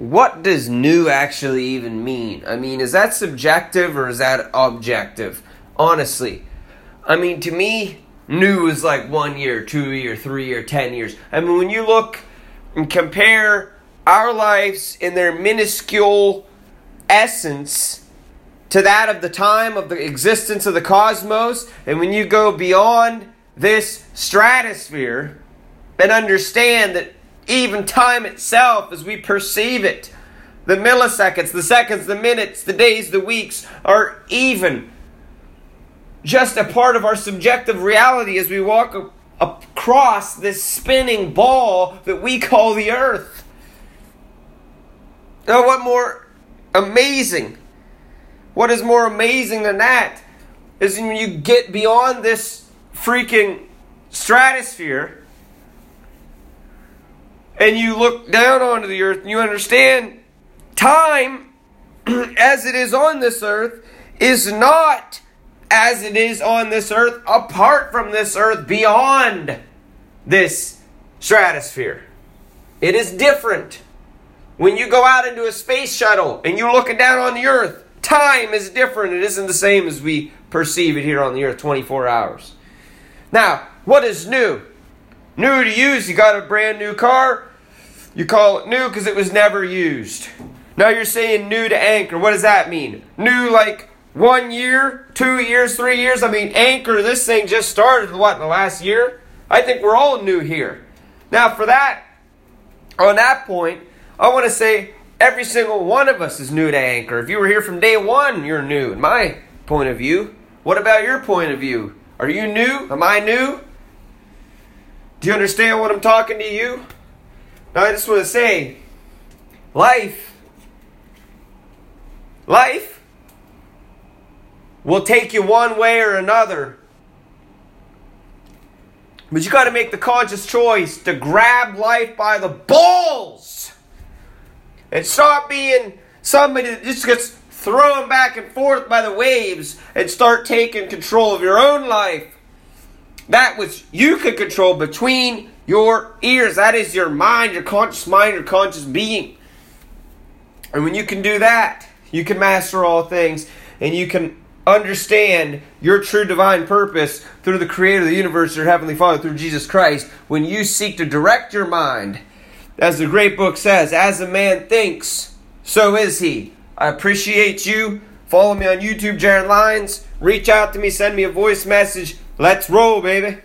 what does new actually even mean? I mean, is that subjective or is that objective? Honestly. I mean, to me, new is like one year, two year, three year, ten years. I mean, when you look and compare our lives in their minuscule essence to that of the time of the existence of the cosmos, and when you go beyond this stratosphere and understand that even time itself, as we perceive it, the milliseconds, the seconds, the minutes, the days, the weeks, are even just a part of our subjective reality as we walk across this spinning ball that we call the earth. Now, what more amazing? What is more amazing than that is when you get beyond this freaking stratosphere and you look down onto the earth and you understand time as it is on this earth is not as it is on this earth apart from this earth beyond this stratosphere. It is different. When you go out into a space shuttle and you're looking down on the earth, time is different. It isn't the same as we perceive it here on the earth 24 hours. Now, what is new? New to use, you got a brand new car, you call it new because it was never used. Now you're saying new to anchor. What does that mean? New like one year, two years, three years? I mean, anchor, this thing just started, what, in the last year? I think we're all new here. Now, for that, on that point, I want to say every single one of us is new to anchor. If you were here from day one, you're new, in my point of view. What about your point of view? Are you new? Am I new? Do you understand what I'm talking to you? Now, I just want to say life, life will take you one way or another. But you got to make the conscious choice to grab life by the balls and stop being somebody that just gets thrown back and forth by the waves and start taking control of your own life. That which you can control between your ears. That is your mind, your conscious mind, your conscious being. And when you can do that, you can master all things and you can understand your true divine purpose through the creator of the universe, your heavenly Father, through Jesus Christ. When you seek to direct your mind, as the great book says, as a man thinks, so is he. I appreciate you. Follow me on YouTube, Jaron Lyons. Reach out to me, send me a voice message. Let's roll, baby.